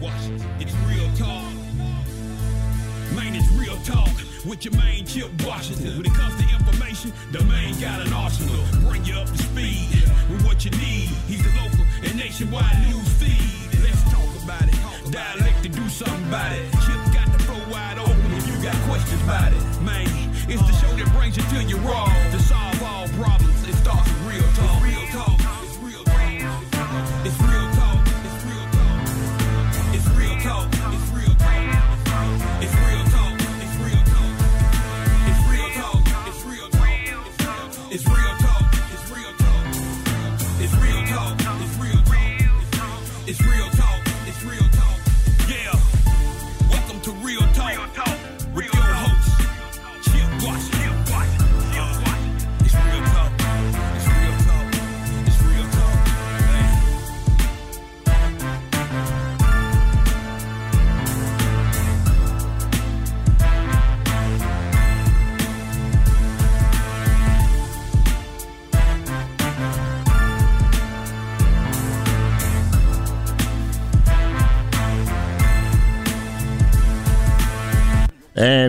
Washington. It's real talk. Man, it's real talk with your main Chip Washington. When it comes to information, the main got an arsenal. Bring you up to speed with what you need. He's the local and nationwide news feed. Let's talk about it. Dialect to do something about it. Chip got the flow wide open if you got questions about it. Man, it's the show that brings you to your raw to solve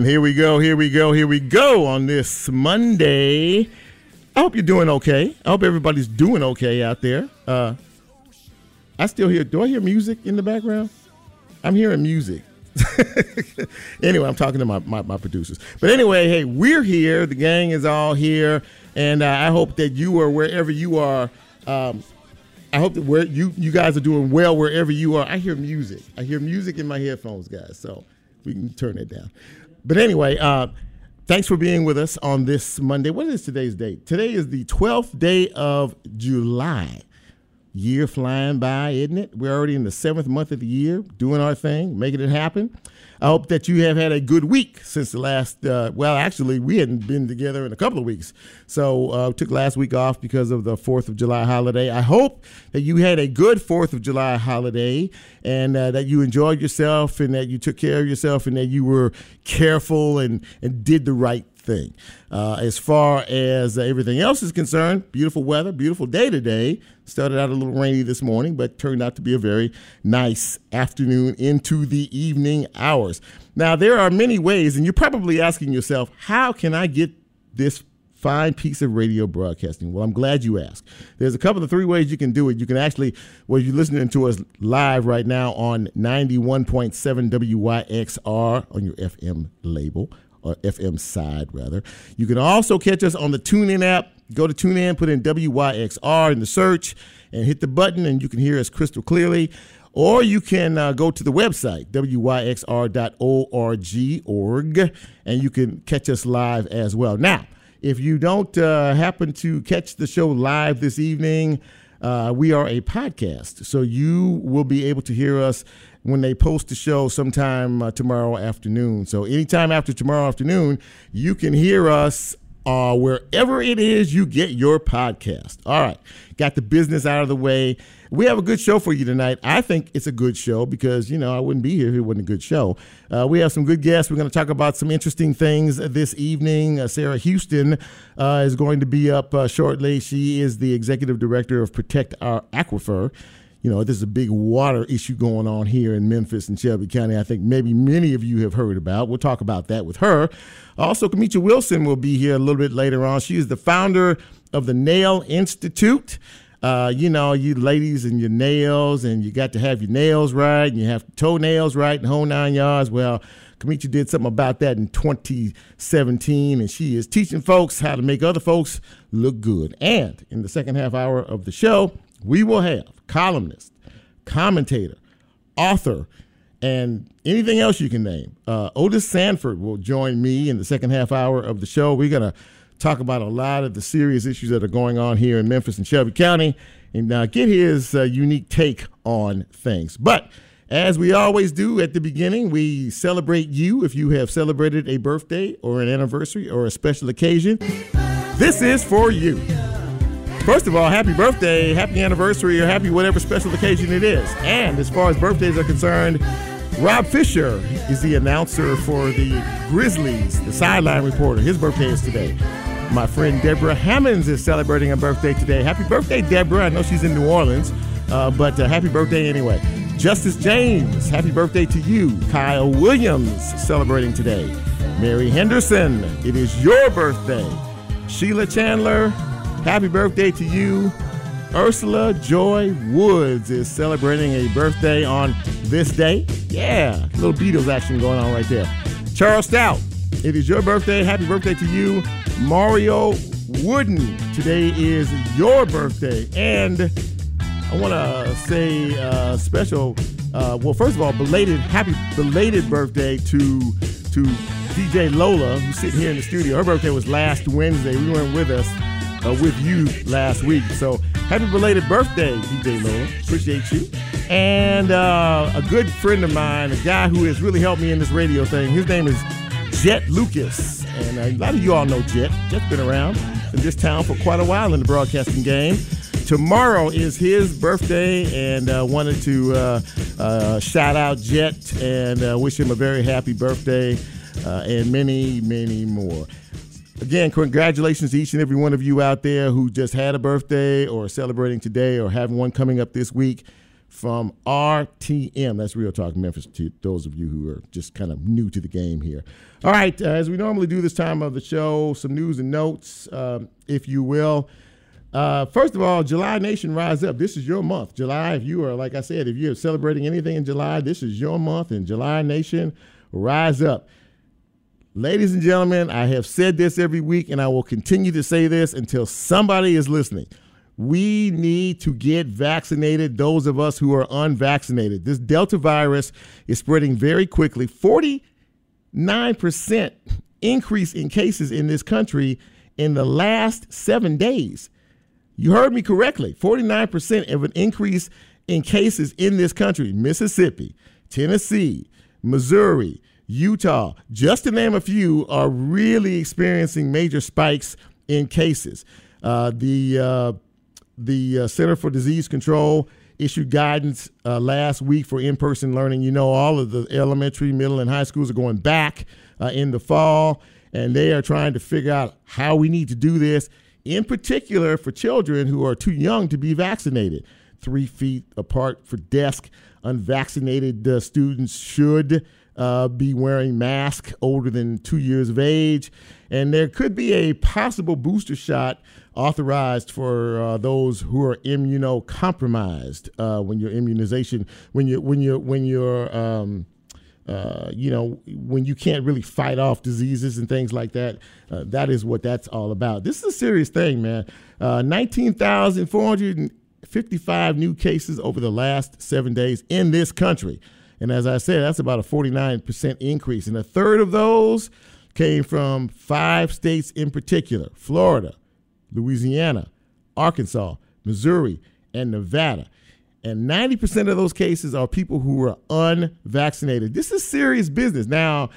And here we go, here we go, here we go on this Monday. I hope you're doing okay. I hope everybody's doing okay out there. Uh, I still hear, do I hear music in the background? I'm hearing music. anyway, I'm talking to my, my, my producers. But anyway, hey, we're here. The gang is all here. And uh, I hope that you are wherever you are. Um, I hope that where you you guys are doing well wherever you are. I hear music. I hear music in my headphones, guys. So we can turn it down. But anyway, uh, thanks for being with us on this Monday. What is today's date? Today is the 12th day of July. Year flying by, isn't it? We're already in the seventh month of the year, doing our thing, making it happen. I hope that you have had a good week since the last. Uh, well, actually, we hadn't been together in a couple of weeks, so uh, took last week off because of the Fourth of July holiday. I hope that you had a good Fourth of July holiday and uh, that you enjoyed yourself and that you took care of yourself and that you were careful and and did the right thing. Uh, as far as everything else is concerned, beautiful weather, beautiful day today. Started out a little rainy this morning, but turned out to be a very nice afternoon into the evening hours. Now, there are many ways, and you're probably asking yourself, how can I get this fine piece of radio broadcasting? Well, I'm glad you asked. There's a couple of three ways you can do it. You can actually, well, you're listening to us live right now on 91.7 WYXR on your FM label or FM side rather. You can also catch us on the TuneIn app. Go to TuneIn, put in WYXR in the search, and hit the button, and you can hear us crystal clearly. Or you can uh, go to the website, wyxr.org, org, and you can catch us live as well. Now, if you don't uh, happen to catch the show live this evening, uh, we are a podcast. So you will be able to hear us when they post the show sometime uh, tomorrow afternoon. So anytime after tomorrow afternoon, you can hear us uh, wherever it is you get your podcast. All right, got the business out of the way. We have a good show for you tonight. I think it's a good show because, you know, I wouldn't be here if it wasn't a good show. Uh, we have some good guests. We're going to talk about some interesting things this evening. Uh, Sarah Houston uh, is going to be up uh, shortly. She is the executive director of Protect Our Aquifer you know, there's a big water issue going on here in Memphis and Shelby County. I think maybe many of you have heard about. We'll talk about that with her. Also, Kamisha Wilson will be here a little bit later on. She is the founder of the Nail Institute. Uh, you know, you ladies and your nails, and you got to have your nails right, and you have toenails right, and whole nine yards. Well, Kamisha did something about that in 2017, and she is teaching folks how to make other folks look good. And in the second half hour of the show, we will have columnist, commentator, author, and anything else you can name. Uh, Otis Sanford will join me in the second half hour of the show. We're going to talk about a lot of the serious issues that are going on here in Memphis and Shelby County and uh, get his uh, unique take on things. But as we always do at the beginning, we celebrate you if you have celebrated a birthday or an anniversary or a special occasion. This is for you. First of all, happy birthday, happy anniversary, or happy whatever special occasion it is. And as far as birthdays are concerned, Rob Fisher is the announcer for the Grizzlies, the sideline reporter. His birthday is today. My friend Deborah Hammonds is celebrating a birthday today. Happy birthday, Deborah. I know she's in New Orleans, uh, but uh, happy birthday anyway. Justice James, happy birthday to you. Kyle Williams, celebrating today. Mary Henderson, it is your birthday. Sheila Chandler, happy birthday to you. Ursula Joy Woods is celebrating a birthday on this day. Yeah, little Beatles action going on right there. Charles Stout, it is your birthday. Happy birthday to you. Mario Wooden, today is your birthday. And I want to say uh, special, uh, well, first of all, belated, happy belated birthday to to DJ Lola, who's sitting here in the studio. Her birthday was last Wednesday. We weren't with us uh, with you last week. So happy belated birthday, DJ Lola. Appreciate you. And uh, a good friend of mine, a guy who has really helped me in this radio thing, his name is Jet Lucas. And uh, a lot of you all know Jet. Jet's been around in this town for quite a while in the broadcasting game. Tomorrow is his birthday, and uh, wanted to uh, uh, shout out Jet and uh, wish him a very happy birthday uh, and many, many more. Again, congratulations to each and every one of you out there who just had a birthday or celebrating today or having one coming up this week from RTM. That's Real Talk Memphis to those of you who are just kind of new to the game here. All right, uh, as we normally do this time of the show, some news and notes, um, if you will. Uh, first of all, July Nation Rise Up. This is your month. July, if you are, like I said, if you're celebrating anything in July, this is your month, and July Nation Rise Up. Ladies and gentlemen, I have said this every week and I will continue to say this until somebody is listening. We need to get vaccinated, those of us who are unvaccinated. This Delta virus is spreading very quickly. 49% increase in cases in this country in the last seven days. You heard me correctly 49% of an increase in cases in this country. Mississippi, Tennessee, Missouri, Utah, just to name a few, are really experiencing major spikes in cases. Uh, the uh, the uh, Center for Disease Control issued guidance uh, last week for in-person learning. You know, all of the elementary, middle, and high schools are going back uh, in the fall, and they are trying to figure out how we need to do this. In particular, for children who are too young to be vaccinated, three feet apart for desk. Unvaccinated uh, students should uh, be wearing masks older than two years of age. And there could be a possible booster shot authorized for uh, those who are immunocompromised uh, when your immunization, when you when you when you're um, uh, you know, when you can't really fight off diseases and things like that, uh, that is what that's all about. This is a serious thing, man. Uh, 19,455 new cases over the last seven days in this country. And as I said, that's about a 49% increase. And a third of those came from five states in particular Florida, Louisiana, Arkansas, Missouri, and Nevada. And 90% of those cases are people who are unvaccinated. This is serious business. Now,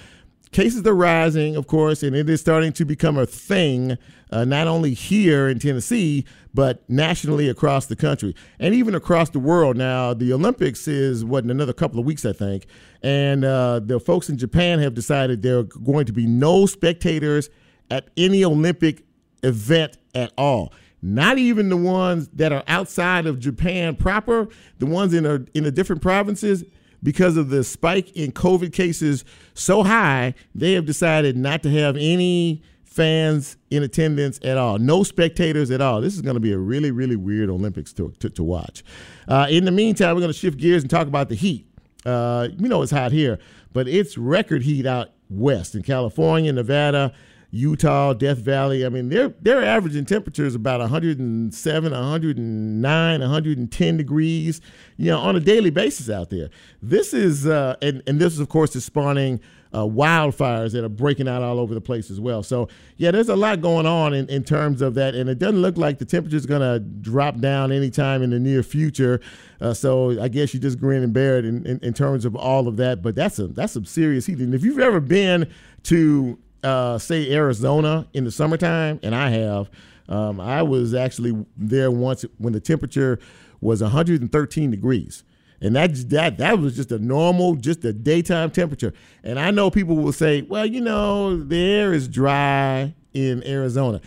cases are rising, of course, and it is starting to become a thing, uh, not only here in Tennessee, but nationally across the country and even across the world. Now, the Olympics is what in another couple of weeks, I think, and uh, the folks in Japan have decided there are going to be no spectators at any Olympic event at all. Not even the ones that are outside of Japan proper, the ones in a, in the different provinces because of the spike in COVID cases so high, they have decided not to have any fans in attendance at all, no spectators at all. This is going to be a really, really weird Olympics to, to, to watch. Uh, in the meantime, we're going to shift gears and talk about the heat. Uh, you know it's hot here, but it's record heat out west in California, Nevada, Utah, Death Valley. I mean, they're they're averaging temperatures about 107, 109, 110 degrees, you know, on a daily basis out there. This is uh, and and this of course is spawning uh, wildfires that are breaking out all over the place as well. So yeah, there's a lot going on in, in terms of that, and it doesn't look like the temperature is going to drop down anytime in the near future. Uh, so I guess you just grin and bear it in, in, in, terms of all of that. But that's a that's some serious heat. And if you've ever been to uh, say Arizona in the summertime, and I have. Um, I was actually there once when the temperature was 113 degrees. And that that that was just a normal, just a daytime temperature. And I know people will say, well, you know, the air is dry in Arizona.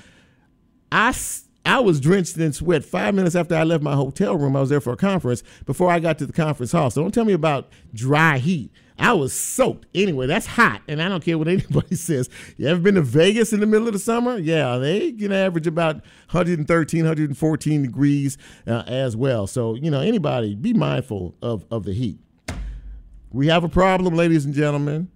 I, I was drenched in sweat five minutes after I left my hotel room. I was there for a conference before I got to the conference hall. So don't tell me about dry heat. I was soaked. Anyway, that's hot, and I don't care what anybody says. You ever been to Vegas in the middle of the summer? Yeah, they can average about 113, 114 degrees uh, as well. So, you know, anybody be mindful of, of the heat. We have a problem, ladies and gentlemen.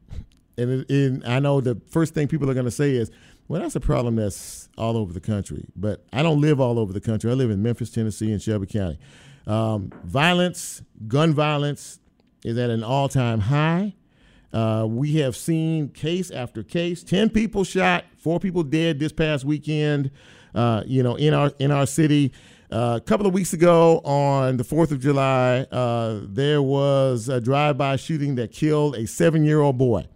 And, and I know the first thing people are going to say is, well, that's a problem that's all over the country. But I don't live all over the country. I live in Memphis, Tennessee, and Shelby County. Um, violence, gun violence, is at an all time high. Uh, we have seen case after case. Ten people shot, four people dead this past weekend. Uh, you know, in our in our city. Uh, a couple of weeks ago, on the Fourth of July, uh, there was a drive-by shooting that killed a seven-year-old boy.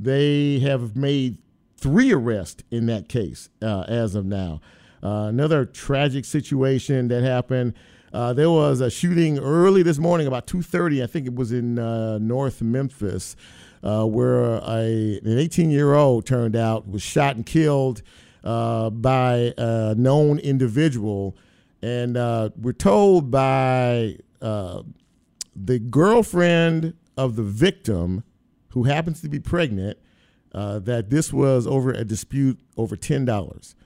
They have made three arrests in that case uh, as of now. Uh, another tragic situation that happened. Uh, there was a shooting early this morning, about 2:30. I think it was in uh, North Memphis, uh, where a, an 18-year-old turned out was shot and killed uh, by a known individual, and we're told by the girlfriend of the victim, who happens to be pregnant, uh, that this was over a dispute over ten dollars.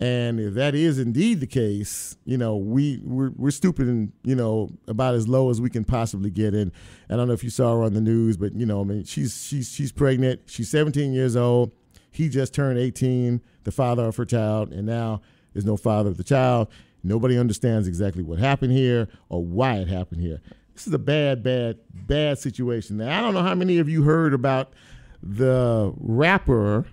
And if that is indeed the case, you know, we we're, we're stooping, you know, about as low as we can possibly get. And I don't know if you saw her on the news, but you know, I mean, she's she's she's pregnant. She's 17 years old. He just turned 18, the father of her child, and now there's no father of the child. Nobody understands exactly what happened here or why it happened here. This is a bad, bad, bad situation. Now, I don't know how many of you heard about the rapper,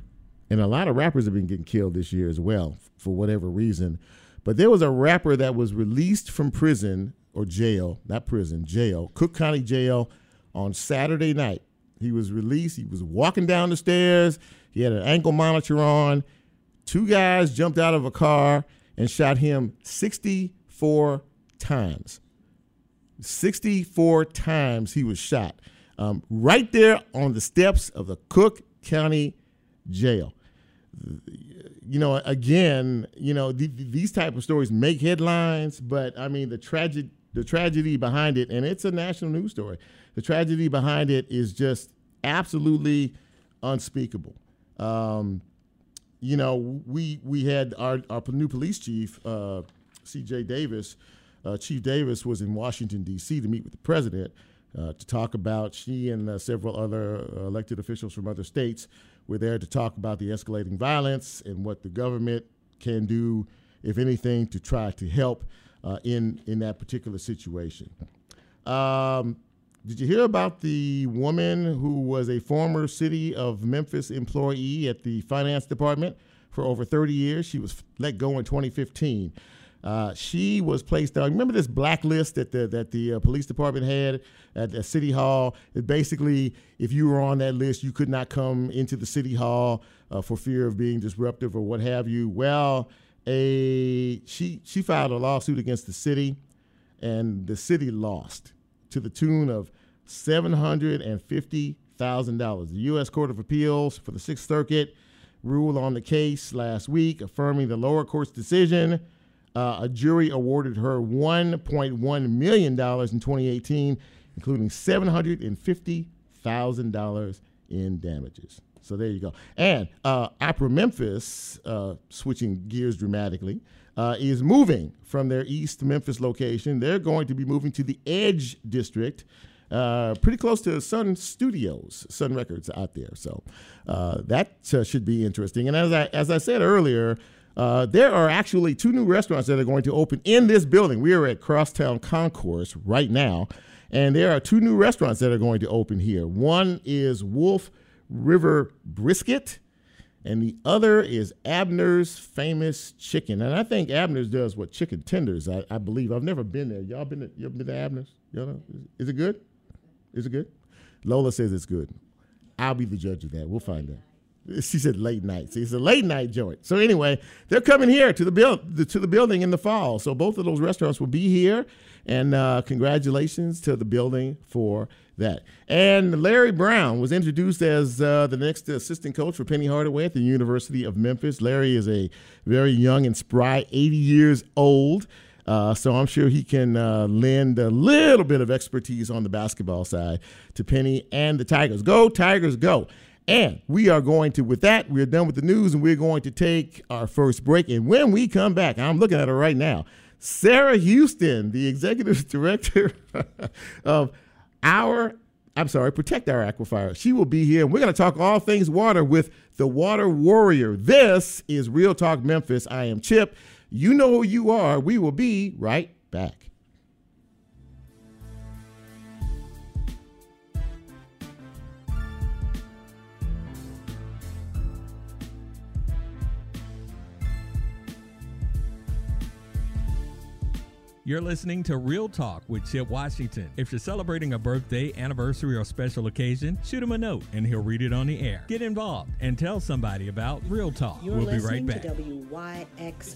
and a lot of rappers have been getting killed this year as well for whatever reason. But there was a rapper that was released from prison or jail, not prison, jail, Cook County Jail on Saturday night. He was released. He was walking down the stairs. He had an ankle monitor on. Two guys jumped out of a car and shot him 64 times. 64 times he was shot um, right there on the steps of the Cook County Jail. You know, again, you know th- these type of stories make headlines, but I mean the tragic the tragedy behind it, and it's a national news story. The tragedy behind it is just absolutely unspeakable. Um, you know, we we had our, our new police chief, uh, C.J. Davis. Uh, chief Davis was in Washington D.C. to meet with the president, uh, to talk about. She and uh, several other uh, elected officials from other states were there to talk about the escalating violence and what the government can do, if anything, to try to help uh, in in that particular situation. Um, did you hear about the woman who was a former city of Memphis employee at the finance department for over 30 years? She was let go in 2015. Uh, she was placed on. Remember this blacklist that the that the uh, police department had at, the City Hall. It basically, if you were on that list, you could not come into the City Hall uh, for fear of being disruptive or what have you. Well, a she she filed a lawsuit against the city, and the city lost to the tune of seven hundred and fifty thousand dollars. The U.S. Court of Appeals for the Sixth Circuit ruled on the case last week, affirming the lower court's decision uh, a jury awarded her $1.1 million in 2018, including $750,000 in damages. So there you go. And uh, Opera Memphis, uh, switching gears dramatically, uh, is moving from their East Memphis location. They're going to be moving to the Edge District, uh, pretty close to Sun Studios, Sun Records out there. So uh, that uh, should be interesting. And as I as I said earlier, uh, there are actually two new restaurants that are going to open in this building. We are at Crosstown Concourse right now, and there are two new restaurants that are going to open here. One is Wolf River Brisket, and the other is Abner's Famous Chicken. And I think Abner's does what chicken tenders. I, I believe I've never been there. Y'all been to, you been to Abner's? Y'all know, is it good? Is it good? Lola says it's good. I'll be the judge of that. We'll find out. She said late night. See, it's a late night joint. So anyway, they're coming here to the build to the building in the fall. So both of those restaurants will be here, and uh, congratulations to the building for that. And Larry Brown was introduced as uh, the next assistant coach for Penny Hardaway at the University of Memphis. Larry is a very young and spry, 80 years old. Uh, so I'm sure he can uh, lend a little bit of expertise on the basketball side to Penny and the Tigers. Go, Tigers, go. And we are going to, with that, we're done with the news and we're going to take our first break. And when we come back, I'm looking at her right now, Sarah Houston, the executive director of our, I'm sorry, Protect Our Aquifer. She will be here. And we're going to talk all things water with the Water Warrior. This is Real Talk Memphis. I am Chip. You know who you are. We will be right back. You're listening to Real Talk with Chip Washington. If you're celebrating a birthday, anniversary, or special occasion, shoot him a note and he'll read it on the air. Get involved and tell somebody about Real Talk. You're we'll be right back. to WYXR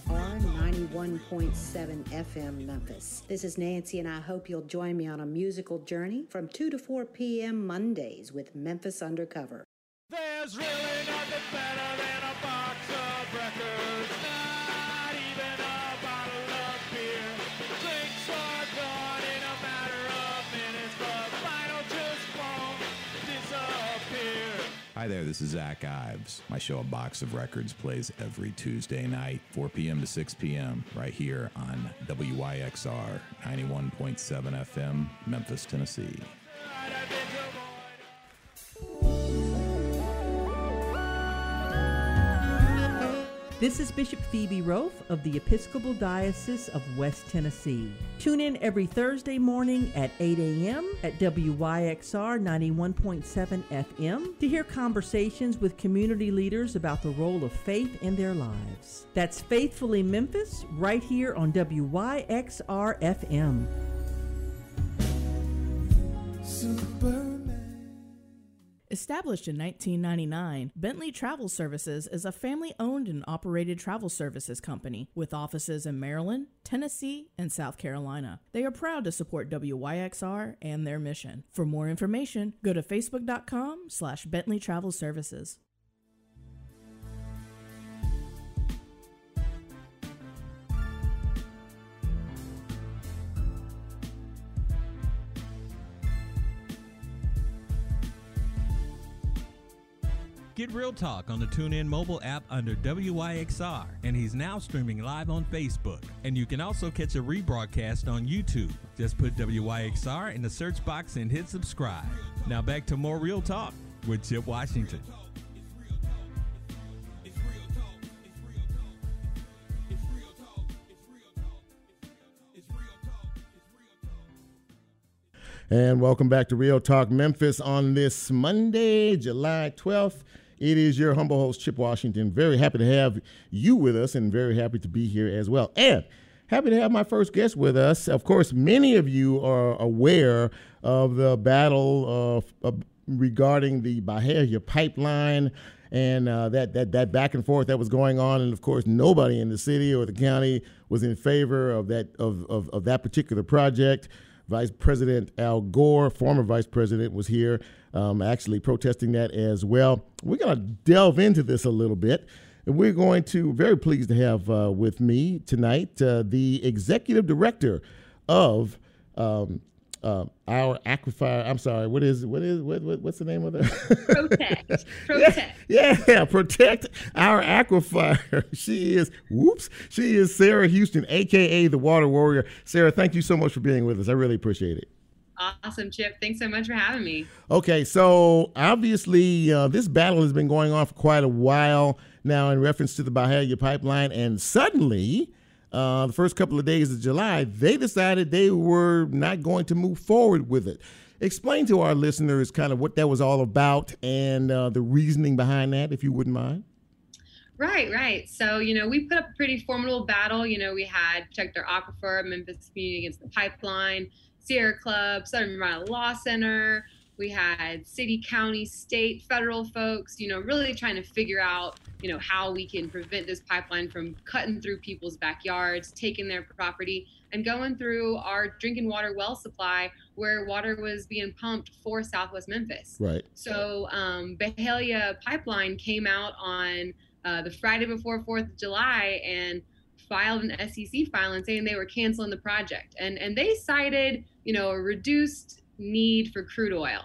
91.7 FM Memphis. This is Nancy, and I hope you'll join me on a musical journey from 2 to 4 p.m. Mondays with Memphis Undercover. There's really nothing better than a box of records. Hi there, this is Zach Ives. My show, A Box of Records, plays every Tuesday night, 4 p.m. to 6 p.m., right here on WYXR 91.7 FM, Memphis, Tennessee. This is Bishop Phoebe Roaf of the Episcopal Diocese of West Tennessee. Tune in every Thursday morning at 8 a.m. at WYXR 91.7 FM to hear conversations with community leaders about the role of faith in their lives. That's Faithfully Memphis right here on WYXR FM. Established in 1999, Bentley Travel Services is a family owned and operated travel services company with offices in Maryland, Tennessee, and South Carolina. They are proud to support WYXR and their mission. For more information, go to facebook.com slash Bentley Travel Services. Get Real Talk on the TuneIn mobile app under WYXR, and he's now streaming live on Facebook. And you can also catch a rebroadcast on YouTube. Just put WYXR in the search box and hit subscribe. Now back to more Real Talk with Chip Washington. And welcome back to Real Talk Memphis on this Monday, July 12th. It is your humble host, Chip Washington. Very happy to have you with us and very happy to be here as well. And happy to have my first guest with us. Of course, many of you are aware of the battle of, regarding the Byhalia pipeline and uh, that, that, that back and forth that was going on. And of course, nobody in the city or the county was in favor of that, of, of, of that particular project. Vice President Al Gore, former Vice President, was here um, actually protesting that as well. We're going to delve into this a little bit. And we're going to, very pleased to have uh, with me tonight uh, the Executive Director of um, uh, our aquifer. I'm sorry, what is what is what, what what's the name of the Protect. Protect. yeah, yeah, protect our aquifer. She is whoops. She is Sarah Houston, aka the Water Warrior. Sarah, thank you so much for being with us. I really appreciate it. Awesome, Chip. Thanks so much for having me. Okay, so obviously uh, this battle has been going on for quite a while now in reference to the Byhalia pipeline, and suddenly, uh, the first couple of days of July, they decided they were not going to move forward with it. Explain to our listeners kind of what that was all about and uh, the reasoning behind that, if you wouldn't mind. Right, right. So, you know, we put up a pretty formidable battle. You know, we had Protect Our Aquifer, Memphis Community Against the Pipeline, Sierra Club, Southern Environmental Law Center, we had city, county, state, federal folks, you know, really trying to figure out, you know, how we can prevent this pipeline from cutting through people's backyards, taking their property, and going through our drinking water well supply where water was being pumped for Southwest Memphis. Right. So um, Pipeline came out on uh, the Friday before Fourth of July and filed an SEC filing saying they were canceling the project, and and they cited you know a reduced need for crude oil,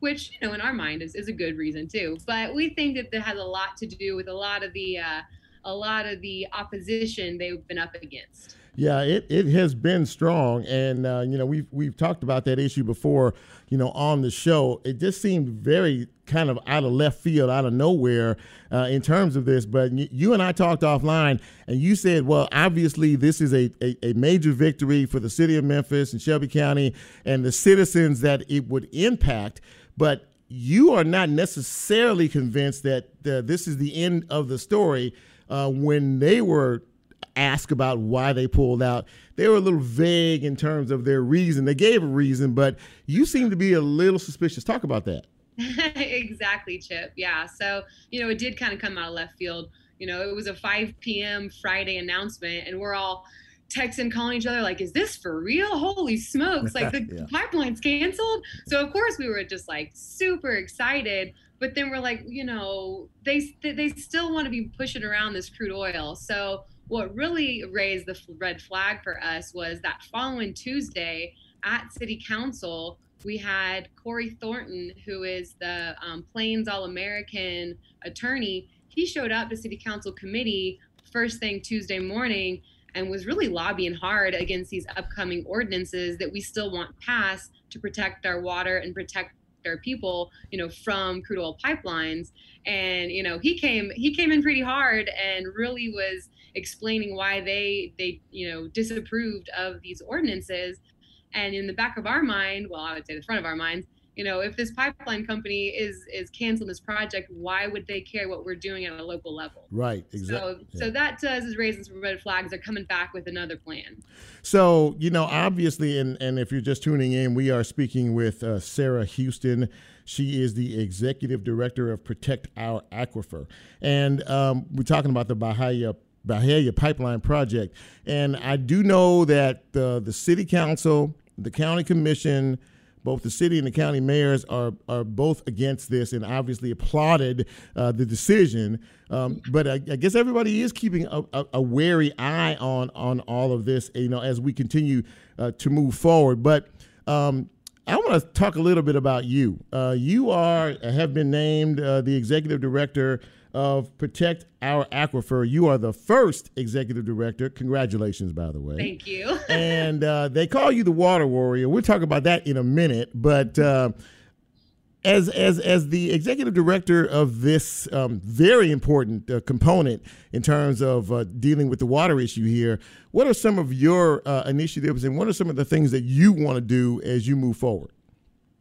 which you know in our mind is, is a good reason too. But we think that that has a lot to do with a lot of the uh, a lot of the opposition they've been up against. Yeah, it, it has been strong, and uh, you know we've we've talked about that issue before. You know, on the show, it just seemed very kind of out of left field, out of nowhere, uh, in terms of this. But you and I talked offline, and you said, well, obviously this is a, a, a major victory for the city of Memphis and Shelby County and the citizens that it would impact, but you are not necessarily convinced that uh, this is the end of the story. Uh, when they were ask about why they pulled out. They were a little vague in terms of their reason. They gave a reason, but you seem to be a little suspicious. Talk about that. exactly, Chip. Yeah. So, you know, it did kind of come out of left field. You know, it was a 5 p.m. Friday announcement, and we're all texting, calling each other, like, is this for real? Holy smokes. Like, the yeah. pipeline's canceled. So, of course, we were just like super excited. But then we're like, you know, they they still want to be pushing around this crude oil. So, what really raised the red flag for us was that following Tuesday at City Council, we had Corey Thornton, who is the um, Plains All American attorney. He showed up to City Council committee first thing Tuesday morning and was really lobbying hard against these upcoming ordinances that we still want passed to protect our water and protect our people, you know, from crude oil pipelines. And you know, he came he came in pretty hard and really was explaining why they they you know disapproved of these ordinances. And in the back of our mind well i would say the front of our minds you know if this pipeline company is is canceling this project why would they care what we're doing at a local level? Right exactly so yeah. so that does is raising some red flags. They're coming back with another plan. So you know obviously and and if you're just tuning in we are speaking with uh, sarah houston. She is the executive director of protect our aquifer. And um, we're talking about the byhalia Byhalia Pipeline Project. And I do know that the, the city council, the county commission, both the city and the county mayors are are both against this and obviously applauded uh, the decision. Um, but I, I, guess everybody is keeping a, a, a, wary eye on on all of this, you know, as we continue uh, to move forward. But um, I want to talk a little bit about you. Uh, you are have been named uh, the executive director of Protect Our Aquifer. You are the first executive director. Congratulations, by the way. Thank you. and uh, they call you the Water Warrior. We'll talk about that in a minute. But uh, as as as the executive director of this um, very important uh, component in terms of uh, dealing with the water issue here, what are some of your uh, initiatives and what are some of the things that you want to do as you move forward?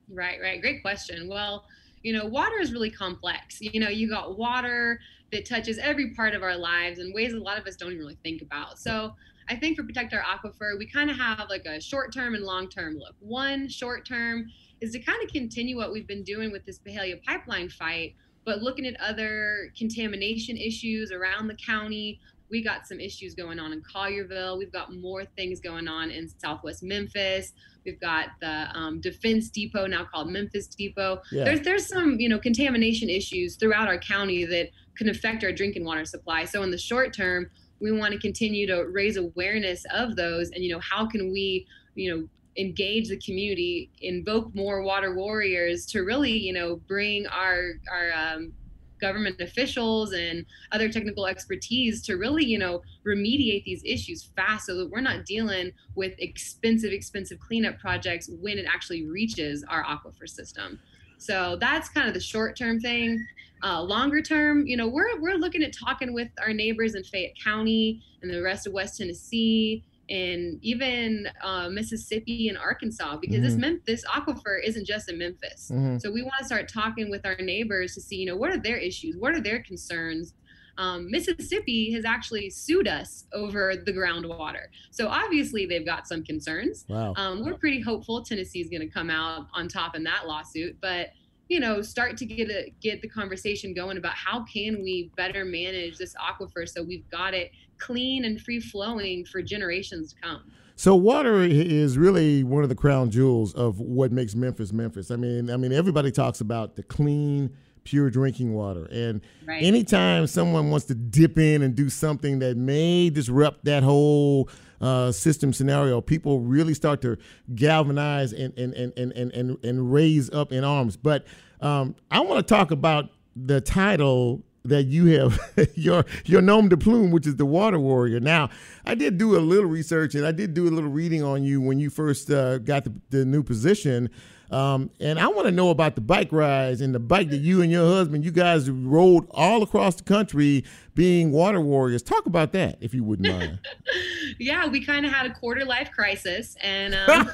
Right, right. Great question. Well you know, water is really complex. You know, you got water that touches every part of our lives in ways a lot of us don't even really think about. So I think for Protect Our Aquifer, we kind of have like a short term and long term look. One short term is to kind of continue what we've been doing with this Byhalia pipeline fight, but looking at other contamination issues around the county. We got some issues going on in Collierville. We've got more things going on in Southwest Memphis. We've got the um, Defense Depot now called Memphis Depot. Yeah. There's there's some you know contamination issues throughout our county that can affect our drinking water supply. So in the short term, we want to continue to raise awareness of those, and you know how can we you know engage the community, invoke more water warriors to really you know bring our our um, government officials and other technical expertise to really, you know, remediate these issues fast so that we're not dealing with expensive, expensive cleanup projects when it actually reaches our aquifer system. So that's kind of the short term thing. Uh, longer term, you know, we're we're looking at talking with our neighbors in Fayette County and the rest of West Tennessee in even uh, Mississippi and Arkansas because mm-hmm. this Mem- this aquifer isn't just in Memphis. Mm-hmm. So we want to start talking with our neighbors to see, you know, what are their issues, what are their concerns, um, Mississippi has actually sued us over the groundwater. So obviously they've got some concerns. Wow. Um, we're pretty hopeful Tennessee is going to come out on top in that lawsuit, but you know, start to get a, get the conversation going about how can we better manage this aquifer so we've got it clean and free flowing for generations to come. So water is really one of the crown jewels of what makes Memphis Memphis. I mean, I mean everybody talks about the clean, pure drinking water, and Right. anytime someone wants to dip in and do something that may disrupt that whole uh, system scenario, people really start to galvanize and and and and and, and, and raise up in arms. But um, I want to talk about the title that you have your your nom de plume, which is the Water Warrior. Now, I did do a little research and I did do a little reading on you when you first uh, got the, the new position. Um, and I want to know about the bike rides and the bike that you and your husband, you guys rode all across the country being water warriors. Talk about that, if you wouldn't mind. yeah, we kind of had a quarter life crisis, and um,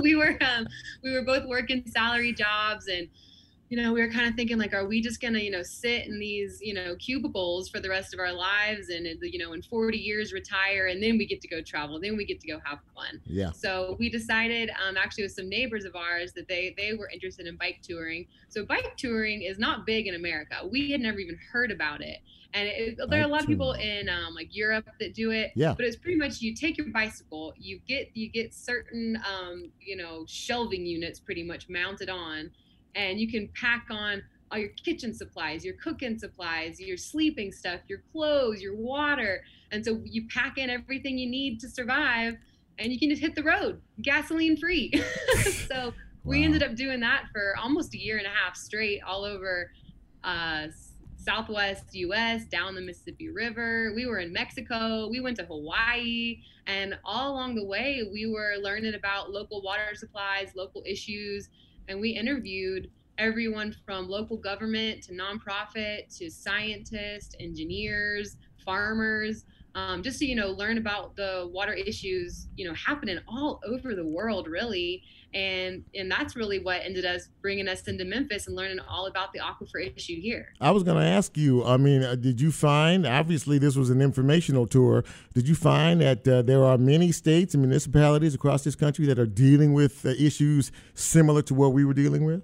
we were um, we were both working salary jobs, and you know we were kind of thinking like, are we just gonna you know sit in these you know cubicles for the rest of our lives, and you know in 40 years retire, and then we get to go travel, then we get to go have fun. Yeah. So we decided, um, actually, with some neighbors of ours, that they they were interested in bike touring. So bike touring is not big in America. We had never even heard about it, and it, there are a lot of people in um, like Europe that do it. Yeah. But it's pretty much you take your bicycle, you get you get certain um, you know shelving units pretty much mounted on, and you can pack on all your kitchen supplies, your cooking supplies, your sleeping stuff, your clothes, your water, and so you pack in everything you need to survive, and you can just hit the road, gasoline free. so we ended up doing that for almost a year and a half straight, all over uh, Southwest U.S. down the Mississippi River. We were in Mexico. We went to Hawaii, and all along the way, we were learning about local water supplies, local issues, and we interviewed everyone from local government to nonprofit to scientists, engineers, farmers, um, just to you know learn about the water issues you know happening all over the world really and and that's really what ended us bringing us into memphis and learning all about the aquifer issue here I was going to ask you. I mean, uh, did you find? Obviously, this was an informational tour. Did you find that uh, there are many states and municipalities across this country that are dealing with uh, issues similar to what we were dealing with?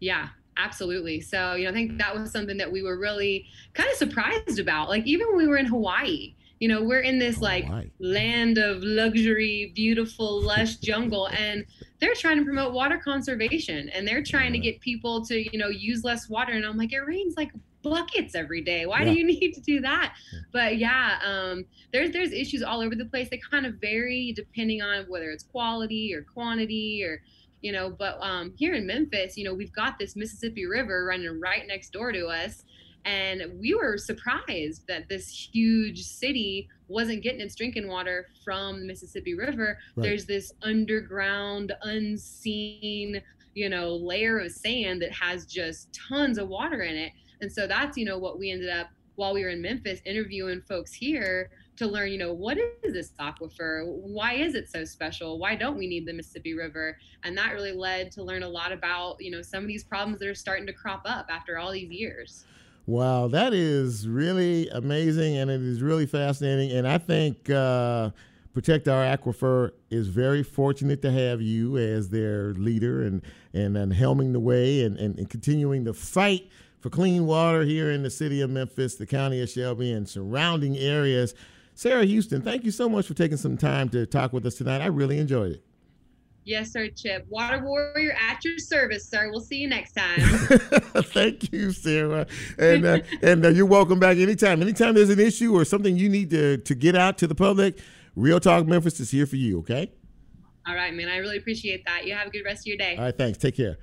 Yeah, absolutely. So, you know, I think that was something that we were really kind of surprised about. Like, even when we were in Hawaii, you know, we're in this like Hawaii. land of luxury, beautiful, lush jungle, and they're trying to promote water conservation and they're trying to get people to, you know, use less water. And I'm like, it rains like buckets every day. Why Yeah. do you need to do that? But yeah, um, there's there's issues all over the place. They kind of vary depending on whether it's quality or quantity or you know but um, here in memphis you know we've got this mississippi river running right next door to us. And we were surprised that this huge city wasn't getting its drinking water from the mississippi river. Right. there's this underground unseen you know layer of sand that has just tons of water in it. And so that's you know what we ended up while we were in memphis interviewing folks here to learn, you know, what is this aquifer? Why is it so special? Why don't we need the Mississippi River? And that really led to learn a lot about, you know, some of these problems that are starting to crop up after all these years. Wow, that is really amazing and it is really fascinating. And I think uh, Protect Our Aquifer is very fortunate to have you as their leader and, and, and helming the way and, and, and continuing the fight for clean water here in the city of Memphis, the county of Shelby, and surrounding areas. Sarah Houston, thank you so much for taking some time to talk with us tonight. I really enjoyed it. Yes, sir, Chip. Water Warrior at your service, sir. We'll see you next time. Thank you, Sarah, and uh, and uh, you're welcome back anytime. Anytime there's an issue or something you need to to get out to the public, Real Talk Memphis is here for you. Okay. all right, man. I really appreciate that. You have a good rest of your day. All right. Thanks. Take care.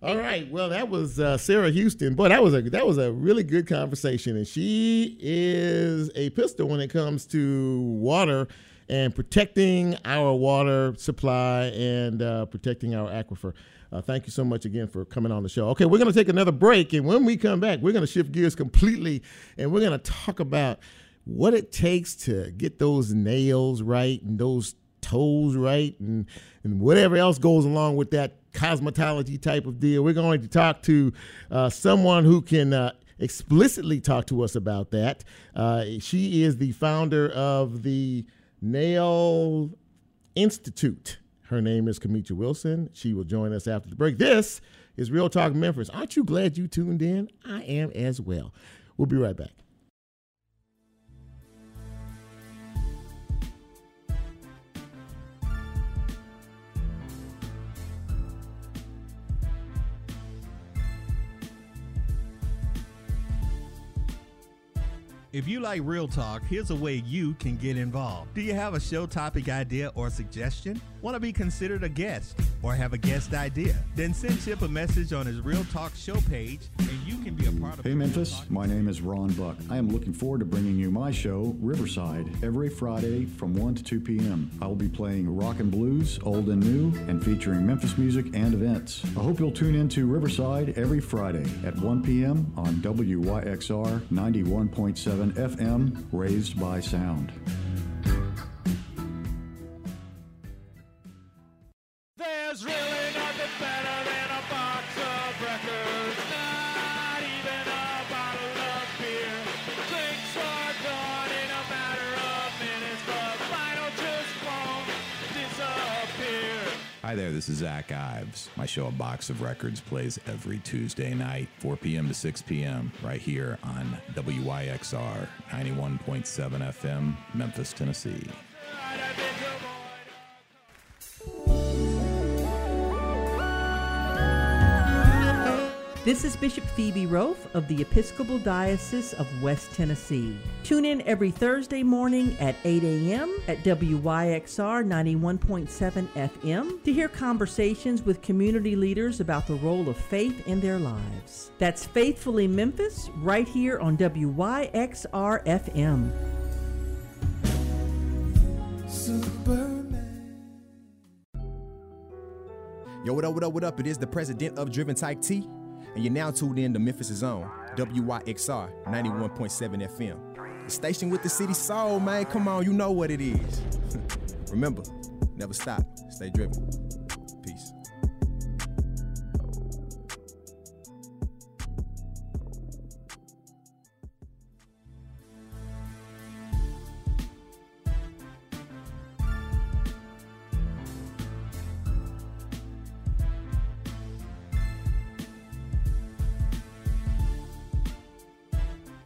All right. Well, that was uh, Sarah Houston. Boy, that was a that was a really good conversation, and she is a pistol when it comes to water and protecting our water supply and uh, protecting our aquifer. Uh, thank you so much again for coming on the show. Okay, we're going to take another break, and when we come back, we're going to shift gears completely, and we're going to talk about what it takes to get those nails right and those toes right and and whatever else goes along with that cosmetology type of deal. We're going to talk to uh, someone who can uh, explicitly talk to us about that. Uh, she is the founder of the Nail Institute. Her name is Kamisha Wilson. She will join us after the break. This is Real Talk Memphis. Aren't you glad you tuned in? I am as well. We'll be right back. If you like Real Talk, here's a way you can get involved. Do you have a show topic idea or suggestion? Want to be considered a guest or have a guest idea? Then send Chip a message on his Real Talk show page Hey Memphis, my name is Ron Buck. I am looking forward to bringing you my show, Riverside, every Friday from 1 to 2 p.m. I will be playing rock and blues, old and new, and featuring Memphis music and events. I hope you'll tune in to Riverside every Friday at 1 p.m. on WYXR 91.7 FM, Raised by Sound. Zach Ives. My show, A Box of Records, plays every Tuesday night, 4 p.m. to 6 p.m., right here on WYXR 91.7 FM, Memphis, Tennessee. This is Bishop Phoebe Roaf of the Episcopal Diocese of West Tennessee. Tune in every Thursday morning at 8 a.m. at WYXR 91.7 FM to hear conversations with community leaders about the role of faith in their lives. That's Faithfully Memphis right here on WYXR FM. Yo, what up, what up, what up? It is the president of Driven Type T, and you're now tuned in to Memphis' own WYXR 91.7 FM. The station with the city soul, man. Come on, you know what it is. Remember, never stop, stay driven.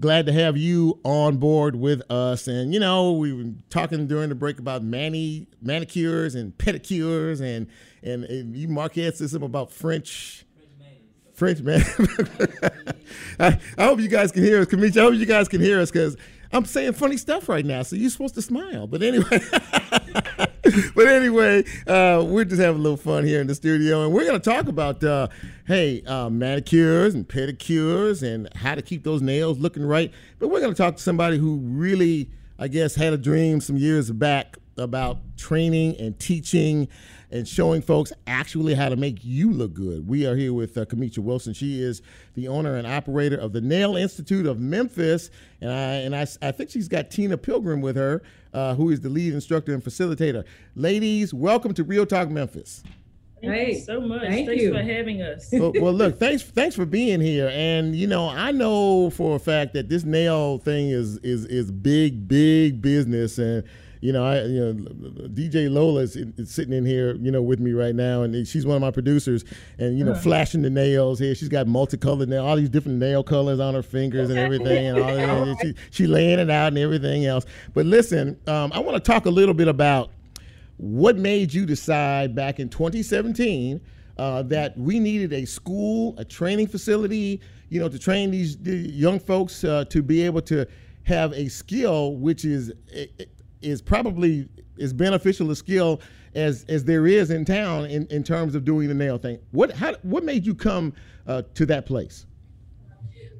Glad to have you on board with us. And you know, we were talking during the break about mani manicures and pedicures, and and, and you Marquette said something about French. French man. I, I hope you guys can hear us, Kamisha. I hope you guys can hear us because I'm saying funny stuff right now, so you're supposed to smile. But anyway, but anyway, uh, we're just having a little fun here in the studio, and we're going to talk about, uh, hey, uh, manicures and pedicures and how to keep those nails looking right. But we're going to talk to somebody who really, I guess, had a dream some years back about training and teaching and showing folks actually how to make you look good. We are here with uh, Kamisha Wilson. She is the owner and operator of the Nail Institute of Memphis, and I and I, I think she's got Tina Pilgrim with her, uh, who is the lead instructor and facilitator. Ladies, welcome to Real Talk Memphis. Thank Hey, you so much. thank Thanks you. for having us. well, well, look, thanks thanks for being here. And you know, I know for a fact that this nail thing is is is big, big business. And you know, I you know, DJ Lola is, is sitting in here, you know, with me right now, and she's one of my producers. And you know, flashing the nails here. She's got multicolored nail, all these different nail colors on her fingers and everything, and all that. She she laying it out and everything else. But listen, um, I want to talk a little bit about what made you decide back in 2017 uh, that we needed a school, a training facility, you know, to train these the young folks uh, to be able to have a skill which is is probably as beneficial a skill as as there is in town in, in terms of doing the nail thing. What how what made you come uh, to that place?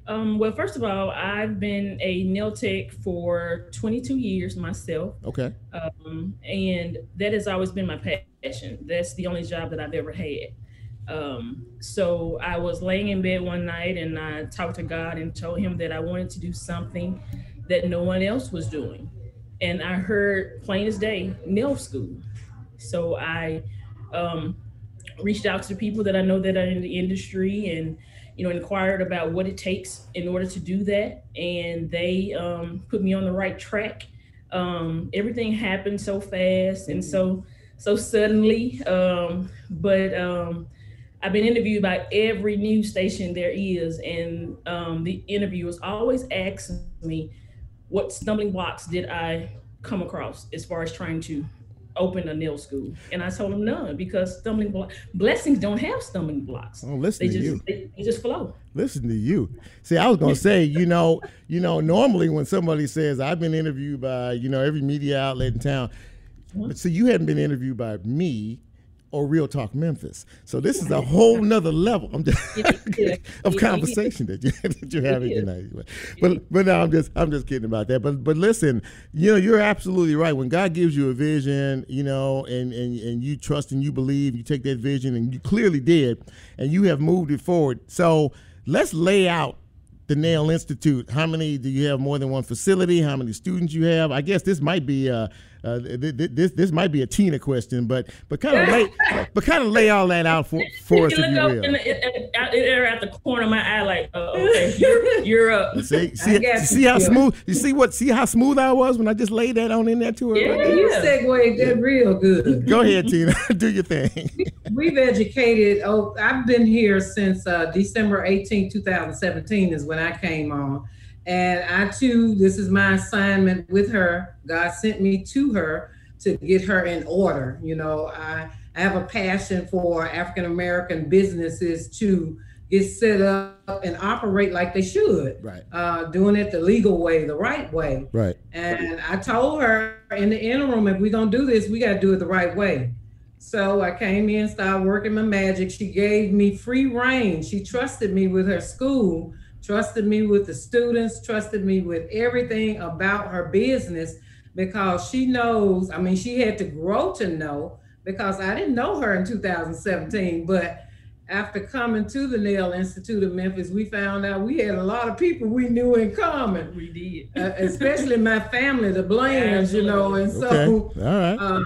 Um, well, first of all, I've been a nail tech for 22 years myself. Okay. Um, and that has always been my passion. That's the only job that I've ever had. Um, so I was laying in bed one night and I talked to God and told him that I wanted to do something that no one else was doing. And I heard plain as day, nail school. So I um, reached out to the people that I know that are in the industry and you know inquired about what it takes in order to do that. And they um, put me on the right track. Um, everything happened so fast and so so suddenly um, but um, i've been interviewed by every news station there is. And um, the interviewers always ask me what stumbling blocks did i come across as far as trying to open a nail school and i told him none because stumbling block blessings don't have stumbling blocks Oh, listen they to just you. They, they just flow Listen to you. See, I was gonna say, you know, you know, normally when somebody says I've been interviewed by, you know, every media outlet in town, but see, you hadn't been interviewed by me or Real Talk Memphis. So this is a whole nother level I'm just, of conversation that, you, that you're having tonight. But but no, I'm just I'm just kidding about that. But but listen, you know, you're absolutely right. When God gives you a vision, you know, and and and you trust and you believe, you take that vision and you clearly did, and you have moved it forward. So let's lay out the Nail Institute. How many do you have? More than one facility? How many students you have? I guess this might be uh, uh th- th- this this might be a Tina question, but but kind of lay but kind of lay all that out for for us if you up will. in the, at the corner of my eye, like, uh, okay, you're, you're up. See, see, see how smooth. You see what? See how smooth I was when I just laid that on in there to her. Yeah, right? You segued that real good. Go ahead, Tina. Do your thing. We've educated. Oh, I've been here since uh, December 18, 2017 is when I came on. And I too, this is my assignment with her. God sent me to her to get her in order. You know, I, I have a passion for African American businesses to get set up and operate like they should. Right. Uh, doing it the legal way, the right way. Right. And I told her in the interim, if we're gonna do this, we gotta do it the right way. So I came in, started working my magic. She gave me free reign. She trusted me with her school, trusted me with the students, trusted me with everything about her business because she knows, I mean, she had to grow to know because I didn't know her in 2017, but after coming to the Nail Institute of Memphis, we found out we had a lot of people we knew in common. We did. Uh, especially my family, the Blands, you know, and so Okay. All right. uh,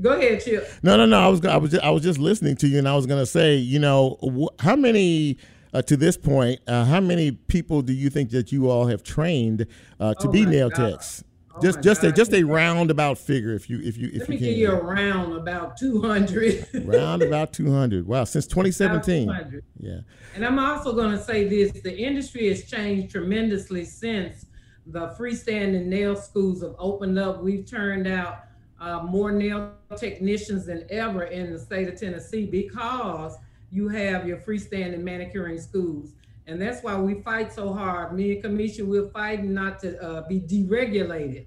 go ahead, Chip. No, no, no. I was, I was, just, I was just listening to you, and I was going to say, you know, wh- how many uh, to this point, uh, how many people do you think that you all have trained uh, to Oh be nail God. techs? Oh just, just a, just a roundabout figure, if you, if you, if Let you me can. give you a round about 200. round about two hundred. Wow, since twenty seventeen. Yeah. And I'm also going to say this the industry has changed tremendously since the freestanding nail schools have opened up. We've turned out uh, more nail technicians than ever in the state of Tennessee because you have your freestanding manicuring schools. And that's why we fight so hard. Me and Kamisha, we're fighting not to uh, be deregulated.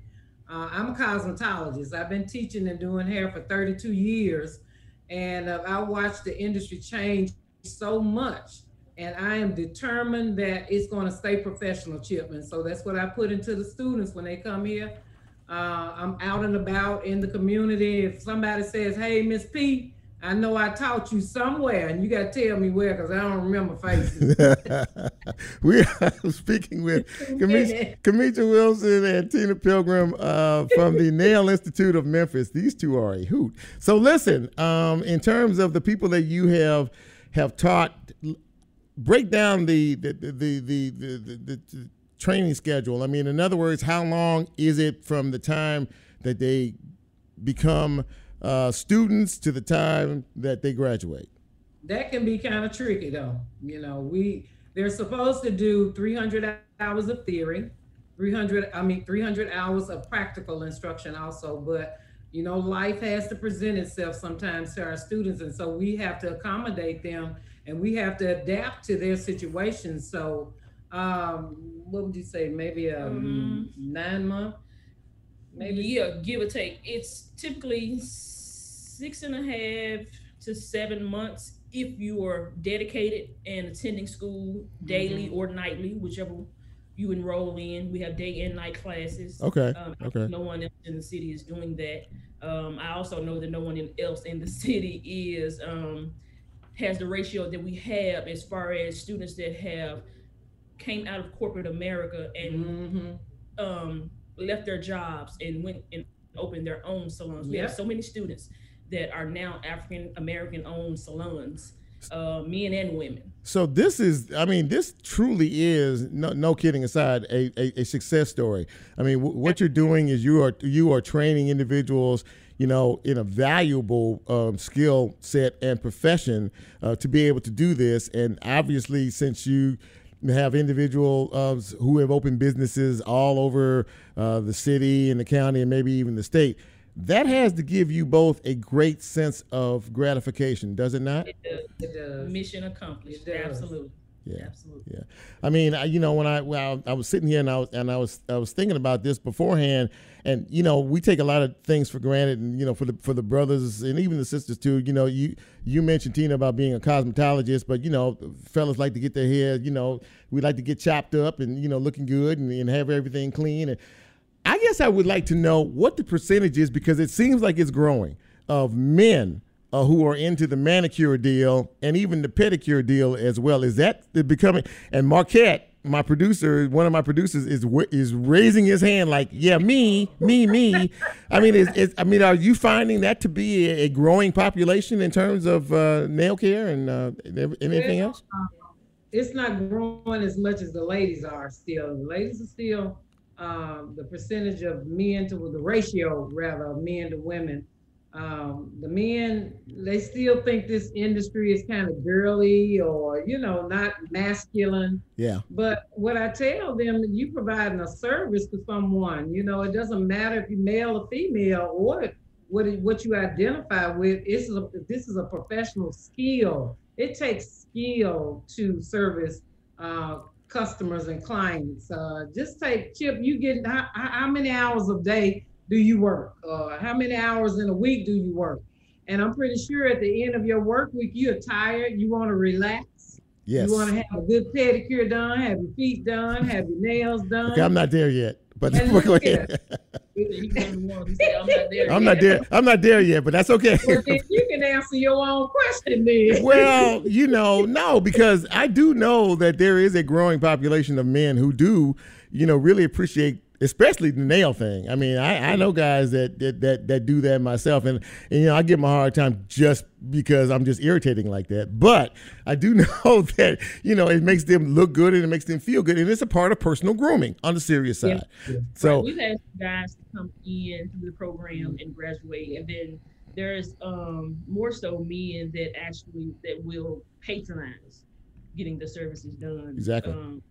Uh, I'm a cosmetologist. I've been teaching and doing hair for 32 years. And uh, I watched the industry change so much. And I am determined that it's going to stay professional, Chip. And so that's what I put into the students when they come here. Uh, I'm out and about in the community. If somebody says, hey, Miss P, I know I taught you somewhere, and you got to tell me where because I don't remember faces. we are speaking with Kamisha, Wilson and Tina Pilgrim uh, from the Nail Institute of Memphis. These two are a hoot. So listen, um, in terms of the people that you have have taught, break down the the the the, the, the, the, the training schedule. I mean, in other words, how long is it from the time that they become uh, students to the time that they graduate? that can be kind of tricky though. You know, we they're supposed to do 300 hours of theory, 300 I mean 300 hours of practical instruction also, but you know, life has to present itself sometimes to our students and so we have to accommodate them and we have to adapt to their situations. So um what would you say maybe a Mhm. 9 month Maybe yeah, give or take. It's typically six and a half to seven months if you are dedicated and attending school daily Mm-hmm. or nightly, whichever you enroll in, we have day and night classes. Okay, Um, okay. No one else in the city is doing that. Um, I also know that no one else in the city is um, has the ratio that we have as far as students that have came out of corporate America and Mm-hmm. Left their jobs and went and opened their own salons. We have so many students that are now African American owned salons, uh, men and women. So this is, I mean, this truly is no, no kidding aside, a, a, a success story. I mean, w- what you're doing is you are you are training individuals, you know, in a valuable um, skill set and profession uh, to be able to do this. And obviously, since you have individuals who have opened businesses all over uh, the city and the county and maybe even the state. That has to give you both a great sense of gratification, does it not? It does. It does. Mission accomplished. It does. Absolutely. Yeah. Absolutely. Yeah, I mean, I, you know, when I well, I was sitting here and I was and I was I was thinking about this beforehand, and you know, we take a lot of things for granted, and you know, for the for the brothers and even the sisters too. You know, you you mentioned Tina about being a cosmetologist, but you know, fellas like to get their hair, you know, we like to get chopped up and you know, looking good and, and have everything clean. And I guess I would like to know what the percentage is because it seems like it's growing of men uh, who are into the manicure deal and even the pedicure deal as well. Is that becoming? And Marquette, my producer, one of my producers, is is raising his hand like, yeah, me, me, me. I mean, is, is I mean, are you finding that to be a, growing population in terms of uh, nail care and uh, anything Well, else? um, It's not growing as much as the ladies are still. The ladies are still um, the percentage of men to the ratio rather of men to women. Um, the men they still think this industry is kind of girly or you know not masculine. Yeah. But what I tell them, you providing a service to someone. You know, it doesn't matter if you're male or female or what what you identify with. It's a, this is a professional skill. It takes skill to service uh, customers and clients. Uh, just take Chip. You get how, how how many hours a day do you work? Uh, how many hours in a week do you work? And I'm pretty sure at the end of your work week, you're tired. You want to relax. Yes. You want to have a good pedicure done, have your feet done, have your nails done. Okay, I'm not there yet, but go look ahead. He was the one who said, I'm not there. I'm yet." not there. I'm not there yet, but that's okay. Well, you can answer your own question then. well, you know, no, because I do know that there is a growing population of men who do, you know, really appreciate especially the nail thing. I mean, I, I know guys that, that that that do that myself and, and you know, I give them a hard time just because I'm just irritating like that. But I do know that, you know, it makes them look good and it makes them feel good and it's a part of personal grooming on the serious side. So Right, we've had guys come in through the program and graduate, and then there's um, more so men that actually that will patronize getting the services done. Exactly. Um,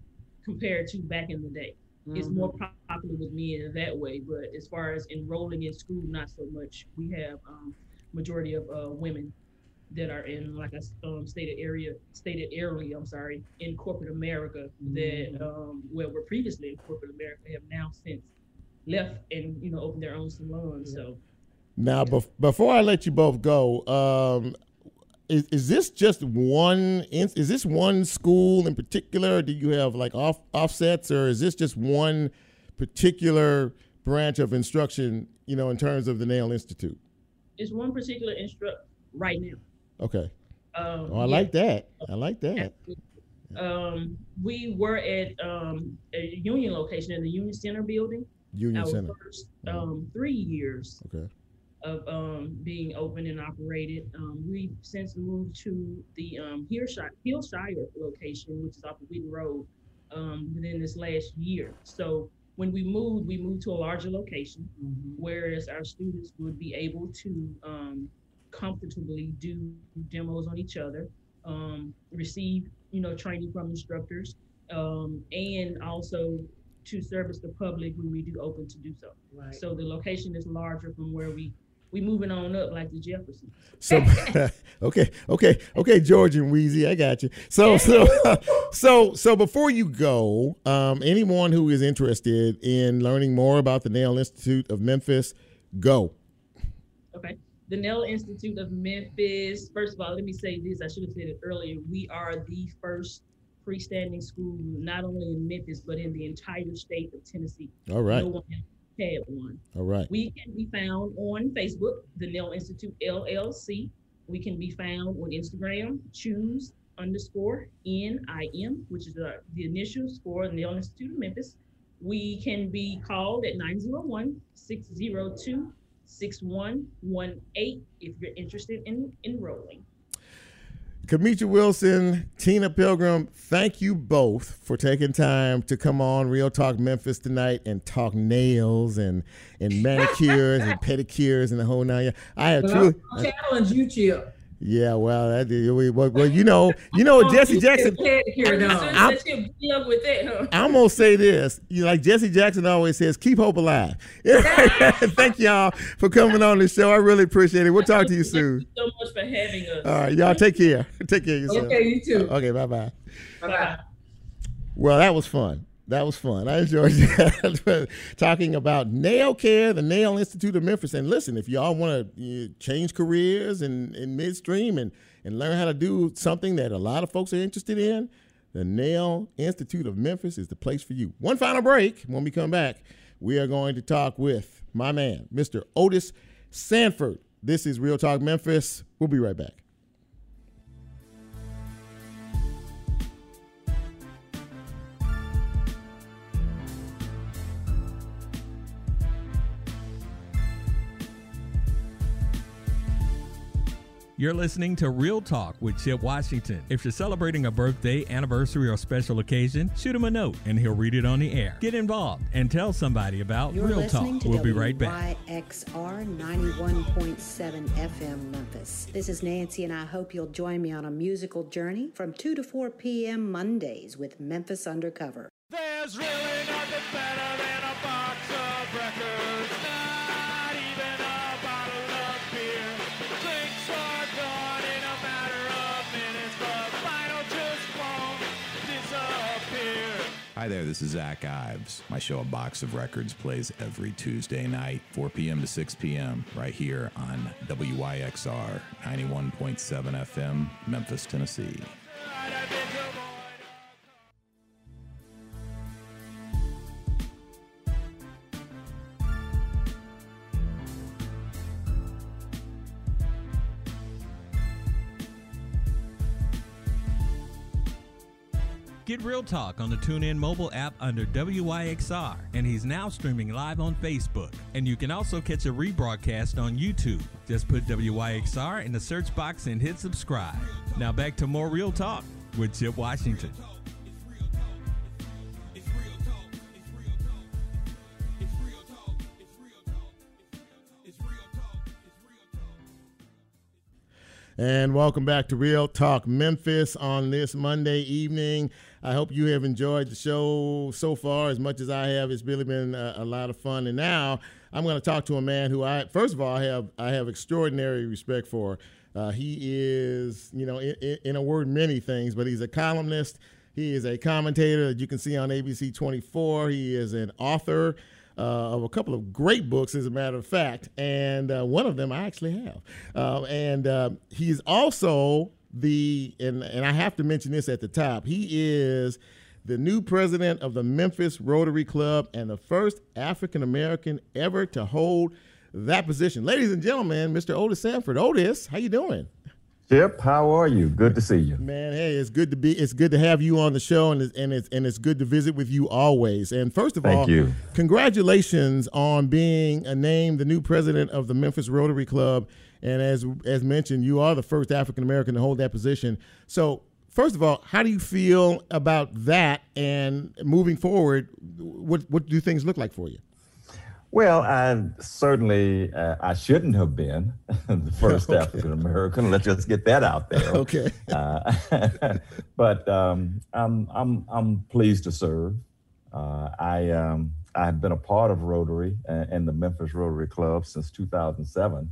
compared to back in the day, it's Mhm. more popular with men in that way. But as far as enrolling in school, not so much. We have um, majority of uh, women that are in, like I s- um, stated area stated earlier. I'm sorry, in corporate America that um, well were previously in corporate America have now since left and you know opened their own salons. So Now, bef- before I let you both go, um, is, is this just one? Is this one school in particular? Do you have like off offsets, or is this just one particular branch of instruction? You know, in terms of the Nail Institute. it's one particular instruct right now. Okay. Um, Oh, I yeah. like that. I like that. Um, we were at um, a union location in the Union Center building. Union our Center. First um, three years Okay. Of um, being open and operated. Um, we've since moved to the um, Hillshire, Hillshire location, which is off of Wheaton Road, um, within this last year. So when we moved, we moved to a larger location, whereas our students would be able to um, comfortably do demos on each other, um, receive you know training from instructors, um, and also to service the public when we do open to do so. Right. So the location is larger from where we we moving on up like the Jefferson. So okay, okay, okay, George and Weezy, I got you. So so so so before you go, um, anyone who is interested in learning more about the Nail Institute of Memphis, go. Okay. the Nail Institute of Memphis. First of all, let me say this. I should have said it earlier. We are the first freestanding school, not only in Memphis, but in the entire state of Tennessee. All right. No one has had one. All right. We can be found on Facebook, the Nail Institute LLC. We can be found on Instagram, choose underscore NIM, which is uh, the initials for the Nail Institute of Memphis. We can be called at 901 602 6118 if you're interested in enrolling. Kamisha Wilson, Tina Pilgrim, thank you both for taking time to come on Real Talk Memphis tonight and talk nails and and manicures and pedicures and the whole nine. I have But truly. Challenge you, Chip. Yeah, well, that, well, well, you know, you know, Jesse Jackson. Pedicure I'm- Love with that, huh? I'm gonna say this, you like Jesse Jackson always says, keep hope alive. Thank y'all for coming on the show. I really appreciate it. We'll talk to you soon. so much for having us. All right, y'all take care. Take care of yourself. Okay, you too. Okay, bye bye. Bye-bye. Well, that was fun. That was fun. I enjoyed that. Talking about Nail Care, the Nail Institute of Memphis. And listen, if y'all want to change careers in, in midstream and, and learn how to do something that a lot of folks are interested in, the Nail Institute of Memphis is the place for you. One final break. When we come back, we are going to talk with my man, Mr. Otis Sanford. This is Real Talk Memphis. We'll be right back. You're listening to Real Talk with Chip Washington. If you're celebrating a birthday, anniversary, or special occasion, shoot him a note and he'll read it on the air. Get involved and tell somebody about You're Real Talk. to We'll be right back. WYXR 91.7 FM Memphis. This is Nancy, and I hope you'll join me on a musical journey from 2 to 4 p.m. Mondays with Memphis Undercover. There's really nothing better than a box of records. Hi there, this is Zach Ives. My show, A Box of Records, plays every Tuesday night, 4 p.m. to 6 p.m., right here on WYXR 91.7 FM, Memphis, Tennessee. Real Talk on the TuneIn mobile app under WYXR, and he's now streaming live on Facebook. And you can also catch a rebroadcast on YouTube. Just put WYXR in the search box and hit subscribe. Now back to more Real Talk with Chip Washington. And welcome back to Real Talk Memphis on this Monday evening. I hope you have enjoyed the show so far as much as I have. It's really been a, a lot of fun. And now I'm going to talk to a man who I, first of all, I have I have extraordinary respect for. Uh, he is, you know, in, in, a word, many things, but he's a columnist. He is a commentator that you can see on ABC 24. He is an author uh, of a couple of great books, as a matter of fact, and uh, one of them I actually have. Um, and uh, he's also the, and, and I have to mention this at the top, he is the new president of the Memphis Rotary Club and the first African American ever to hold that position. Ladies and gentlemen, Mr. Otis Sanford. Otis, how you doing? Chip, how are you? Good to see you. Man, hey, it's good to be. It's good to have you on the show, and it's, and it's and it's good to visit with you always. And first of Thank all, you. congratulations on being uh, named the new president of the Memphis Rotary Club. And as as mentioned, you are the first African American to hold that position. So, first of all, how do you feel about that? And moving forward, what what do things look like for you? Well, I certainly uh, I shouldn't have been the first Okay. African American. Let's just get that out there. Okay. Uh, but um, I'm I'm I'm pleased to serve. Uh, I um, I've been a part of Rotary and, and the Memphis Rotary Club since 2007.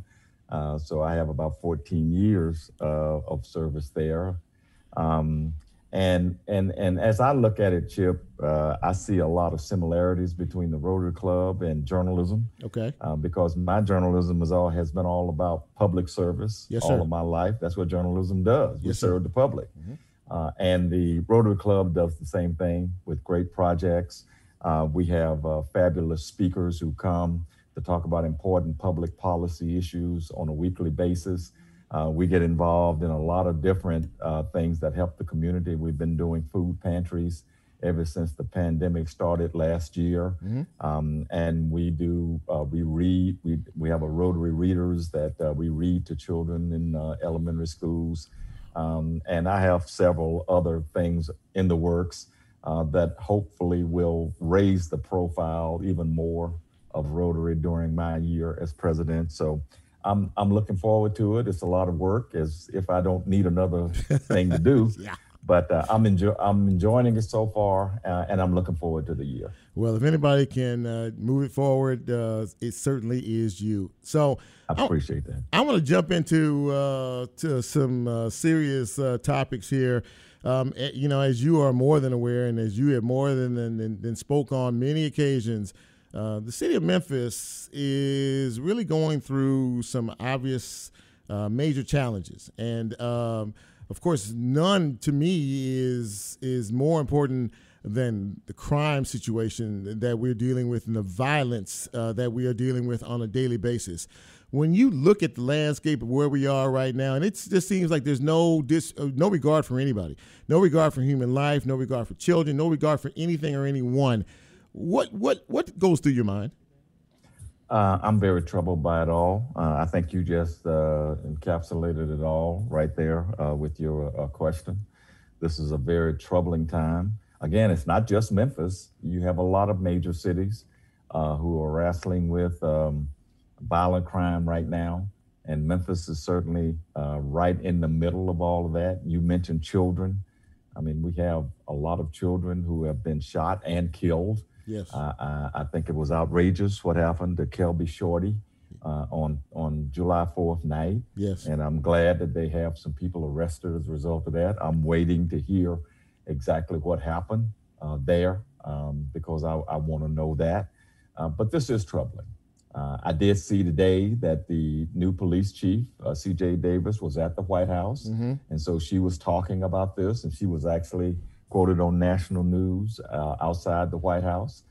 Uh, so I have about 14 years uh, of service there. Um, and and and as I look at it, Chip, uh, I see a lot of similarities between the Rotary Club and journalism. Okay. Uh, because my journalism is all has been all about public service Yes, all sir. of my life. That's what journalism does. We Yes, sir. serve the public. Uh, and the Rotary Club does the same thing with great projects. Uh, we have uh, fabulous speakers who come to talk about important public policy issues on a weekly basis. Uh, we get involved in a lot of different uh, things that help the community. We've been doing food pantries ever since the pandemic started last year. Um, and we do, uh, we read, we, we have a Rotary Readers that uh, we read to children in uh, elementary schools. Um, and I have several other things in the works uh, that hopefully will raise the profile even more of Rotary during my year as president. So I'm, I'm looking forward to it. It's a lot of work as if I don't need another thing to do. Yeah. But uh, I'm, enjoy- I'm enjoying it so far, uh, and I'm looking forward to the year. Well, if anybody can uh, move it forward, uh, it certainly is you. So I appreciate that. I want to jump into uh, to some uh, serious uh, topics here. Um, eh, you know, as you are more than aware, and as you have more than than, than, than spoke on many occasions, uh, the city of Memphis is really going through some obvious uh, major challenges, and um, of course, none to me is is more important than the crime situation that we're dealing with and the violence uh, that we are dealing with on a daily basis. When you look at the landscape of where we are right now, and it just seems like there's no dis, uh, no regard for anybody, no regard for human life, no regard for children, no regard for anything or anyone. What what what goes through your mind? Uh, I'm very troubled by it all. Uh, I think you just uh, encapsulated it all right there uh, with your uh, question. This is a very troubling time. Again, it's not just Memphis. You have a lot of major cities uh, who are wrestling with um, violent crime right now. And Memphis is certainly right in the middle of all of that. You mentioned children. I mean, we have a lot of children who have been shot and killed. Yes. Uh, I, I think it was outrageous what happened to Kelby Shorty uh, on on July 4th night. Yes. And I'm glad that they have some people arrested as a result of that. I'm waiting to hear exactly what happened uh, there um, because I, I want to know that. Uh, but this is troubling. Uh, I did see today that the new police chief, uh, CJ Davis, was at the White House. Mhm. And so she was talking about this, and she was actually quoted on national news uh, outside the White House.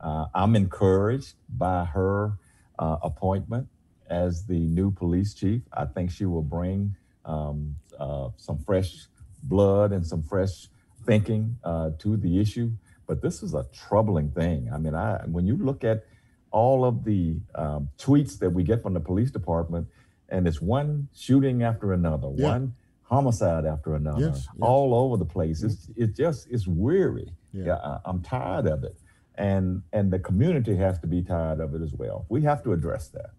Uh, I'm encouraged by her uh, appointment as the new police chief. I think she will bring um, uh, some fresh blood and some fresh thinking uh, to the issue. But this is a troubling thing. I mean, I when you look at all of the um, tweets that we get from the police department, and it's one shooting after another, Yeah. one homicide after another, Yes, yes. all over the place. It's it just it's weary. Yeah. I, I'm tired of it, and and the community has to be tired of it as well. We have to address that.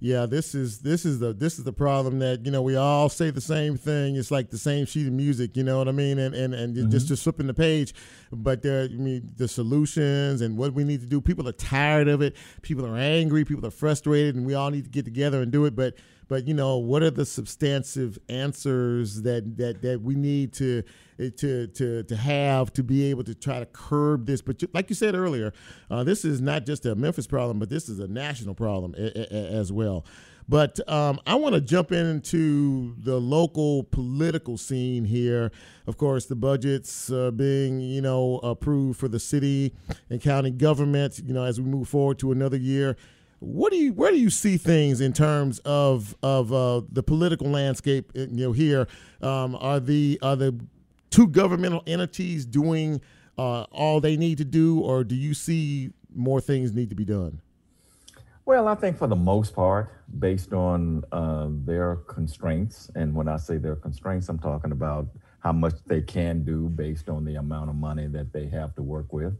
Yeah, this is this is the this is the problem that you know we all say the same thing. It's like the same sheet of music, you know what I mean? And and and Mm-hmm. just just flipping the page, but there, I mean, the solutions and what we need to do. People are tired of it. People are angry. People are frustrated, and we all need to get together and do it. But but you know, what are the substantive answers that that that we need to to to to have to be able to try to curb this? But like you said earlier, uh, this is not just a Memphis problem, but this is a national problem as well. But um, I want to jump into the local political scene here. Of course, the budgets uh, being, you know, approved for the city and county government. You know, as we move forward to another year, what do you where do you see things in terms of of uh, the political landscape? uh, You know, here um, are the are the two governmental entities doing uh, all they need to do, or do you see more things need to be done? Well, I think for the most part, based on uh, their constraints, and when I say their constraints, I'm talking about how much they can do based on the amount of money that they have to work with.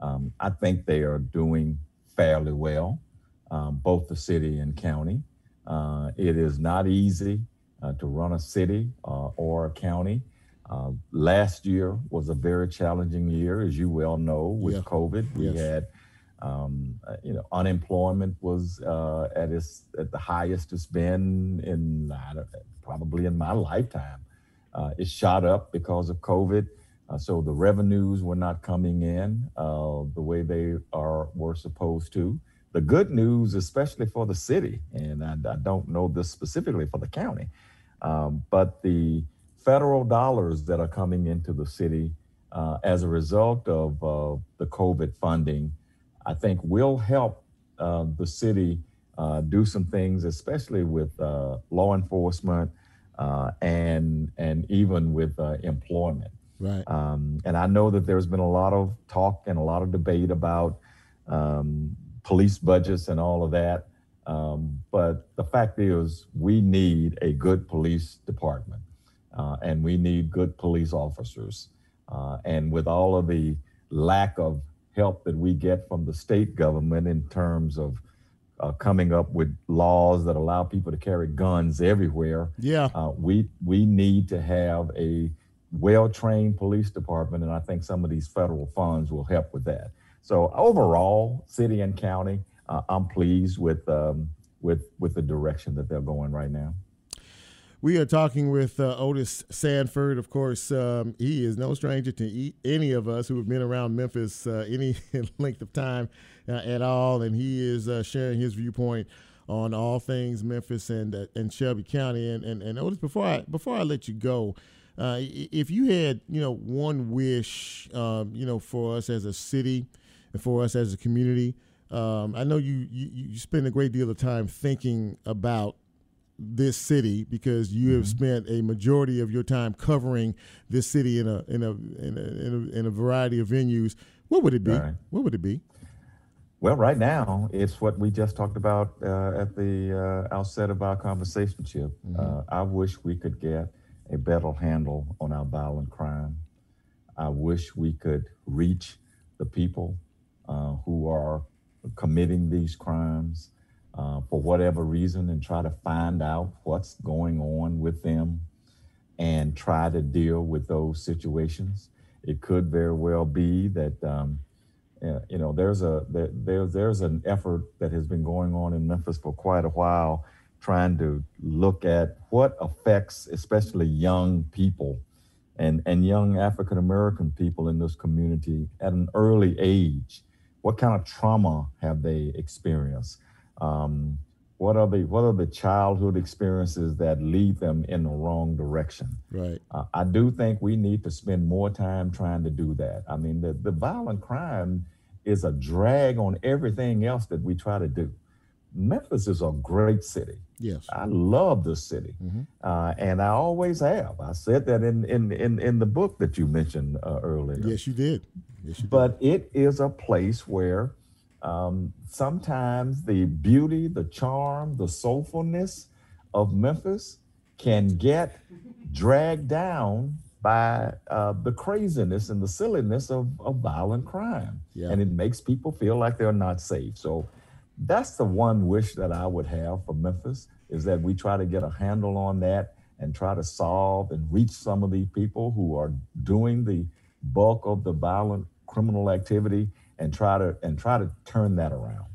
Um, I think they are doing fairly well, um, both the city and county. Uh, it is not easy uh, to run a city uh, or a county. Uh, last year was a very challenging year, as you well know, with Yeah. COVID. We Yes. had um, uh, you know, unemployment was uh, at its at the highest it's been in I don't- probably in my lifetime. Uh, it shot up because of COVID. Uh, so the revenues were not coming in uh, the way they are were supposed to. The good news, especially for the city, and I, I don't know this specifically for the county, um, but the federal dollars that are coming into the city uh, as a result of uh, the COVID funding, I think will help uh, the city uh, do some things, especially with uh, law enforcement uh, and and even with employment. Right. Um, and I know that there's been a lot of talk and a lot of debate about um, police budgets and all of that. Um, but the fact is, we need a good police department uh, and we need good police officers. Uh, and with all of the lack of help that we get from the state government in terms of uh, coming up with laws that allow people to carry guns everywhere, Yeah. uh, we we need to have a well-trained police department, and I think some of these federal funds will help with that. So overall, city and county, uh, I'm pleased with um, with with the direction that they're going right now. We are talking with uh, Otis Sanford. Of course, um, he is no stranger to any of us who have been around Memphis uh, any length of time uh, at all, and he is uh, sharing his viewpoint on all things Memphis and uh, and Shelby County. And, and and Otis, before I before I let you go, if you had you know one wish, um, you know, for us as a city and for us as a community, um, I know you, you you spend a great deal of time thinking about this city because you have spent a majority of your time covering this city in a in a in a, in a, in a variety of venues. What would it be? Right. What would it be? Well, right now, it's what we just talked about uh, at the uh, outset of our conversation, Chip. Uh, I wish we could get a better handle on our violent crime. I wish we could reach the people who are committing these crimes uh, for whatever reason and try to find out what's going on with them and try to deal with those situations. It could very well be that um, uh, you know there's a there, there's an effort that has been going on in Memphis for quite a while, trying to look at what affects especially young people and and young African American people in this community at an early age. What kind of trauma have they experienced? Um, what are the what are the childhood experiences that lead them in the wrong direction? Right. Uh, I do think we need to spend more time trying to do that. I mean, the, the violent crime is a drag on everything else that we try to do. Memphis is a great city. Yes. I love this city, uh, and I always have. I said that in in in, in the book that you mentioned uh, earlier. Yes, you did. Yes, you did. But it is a place where um, sometimes the beauty, the charm, the soulfulness of Memphis can get dragged down by uh, the craziness and the silliness of, of violent crime. Yeah. And it makes people feel like they're not safe. So that's the one wish that I would have for Memphis is that we try to get a handle on that and try to solve and reach some of these people who are doing the bulk of the violent criminal activity and try to and try to turn that around.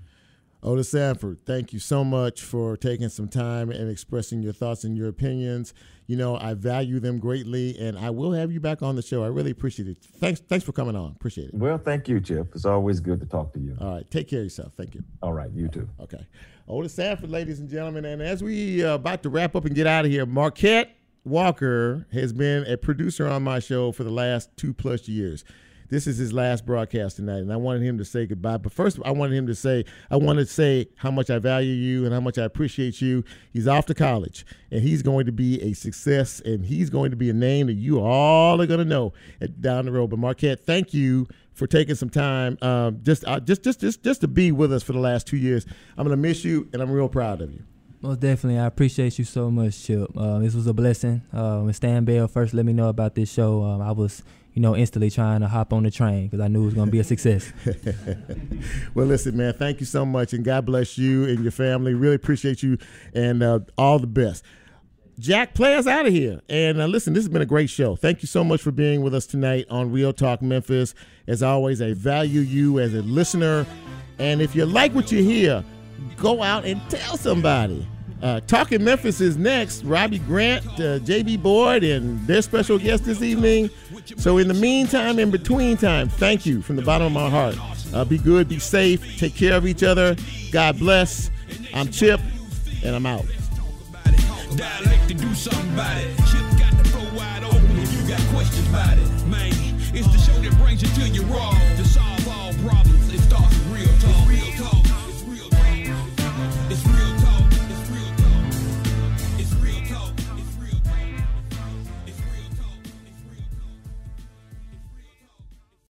Otis Sanford, thank you so much for taking some time and expressing your thoughts and your opinions. You know, I value them greatly, and I will have you back on the show. I really appreciate it. Thanks, thanks for coming on. Appreciate it. Well, thank you, Chip. It's always good to talk to you. All right, take care of yourself. Thank you. All right, you too. Okay. Otis Sanford, ladies and gentlemen. And as we uh, about to wrap up and get out of here, Marquette Walker has been a producer on my show for the last two plus years. This is his last broadcast tonight, and I wanted him to say goodbye. But first, I wanted him to say, I want to say how much I value you and how much I appreciate you. He's off to college, and he's going to be a success, and he's going to be a name that you all are going to know at, down the road. But Marquette, thank you for taking some time, um, just, uh, just, just, just, just to be with us for the last two years. I'm going to miss you, and I'm real proud of you. Most definitely, I appreciate you so much, Chip. Uh, this was a blessing. Uh, when Stan Bell first let me know about this show, um, I was, you know, instantly trying to hop on the train because I knew it was going to be a success. well, listen, man, thank you so much, and God bless you and your family. Really appreciate you, and uh, all the best. Jack, play us out of here. And uh, listen, this has been a great show. Thank you so much for being with us tonight on Real Talk Memphis. As always, I value you as a listener. And if you like what you hear, go out and tell somebody. Uh, Talking Memphis is next. Robbie Grant, uh, JB Boyd, and their special guest this evening. So, in the meantime, in between time, thank you from the bottom of my heart. Uh, be good, be safe, take care of each other. God bless. I'm Chip, and I'm out. It's the show that brings you to your raw.